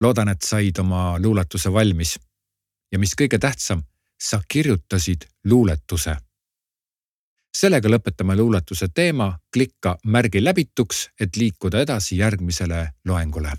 loodan, et said oma luuletuse valmis. ja mis kõige tähtsam, sa kirjutasid luuletuse. sellega lõpetame luuletuse teema, klikka märgi läbituks, et liikuda edasi järgmisele loengule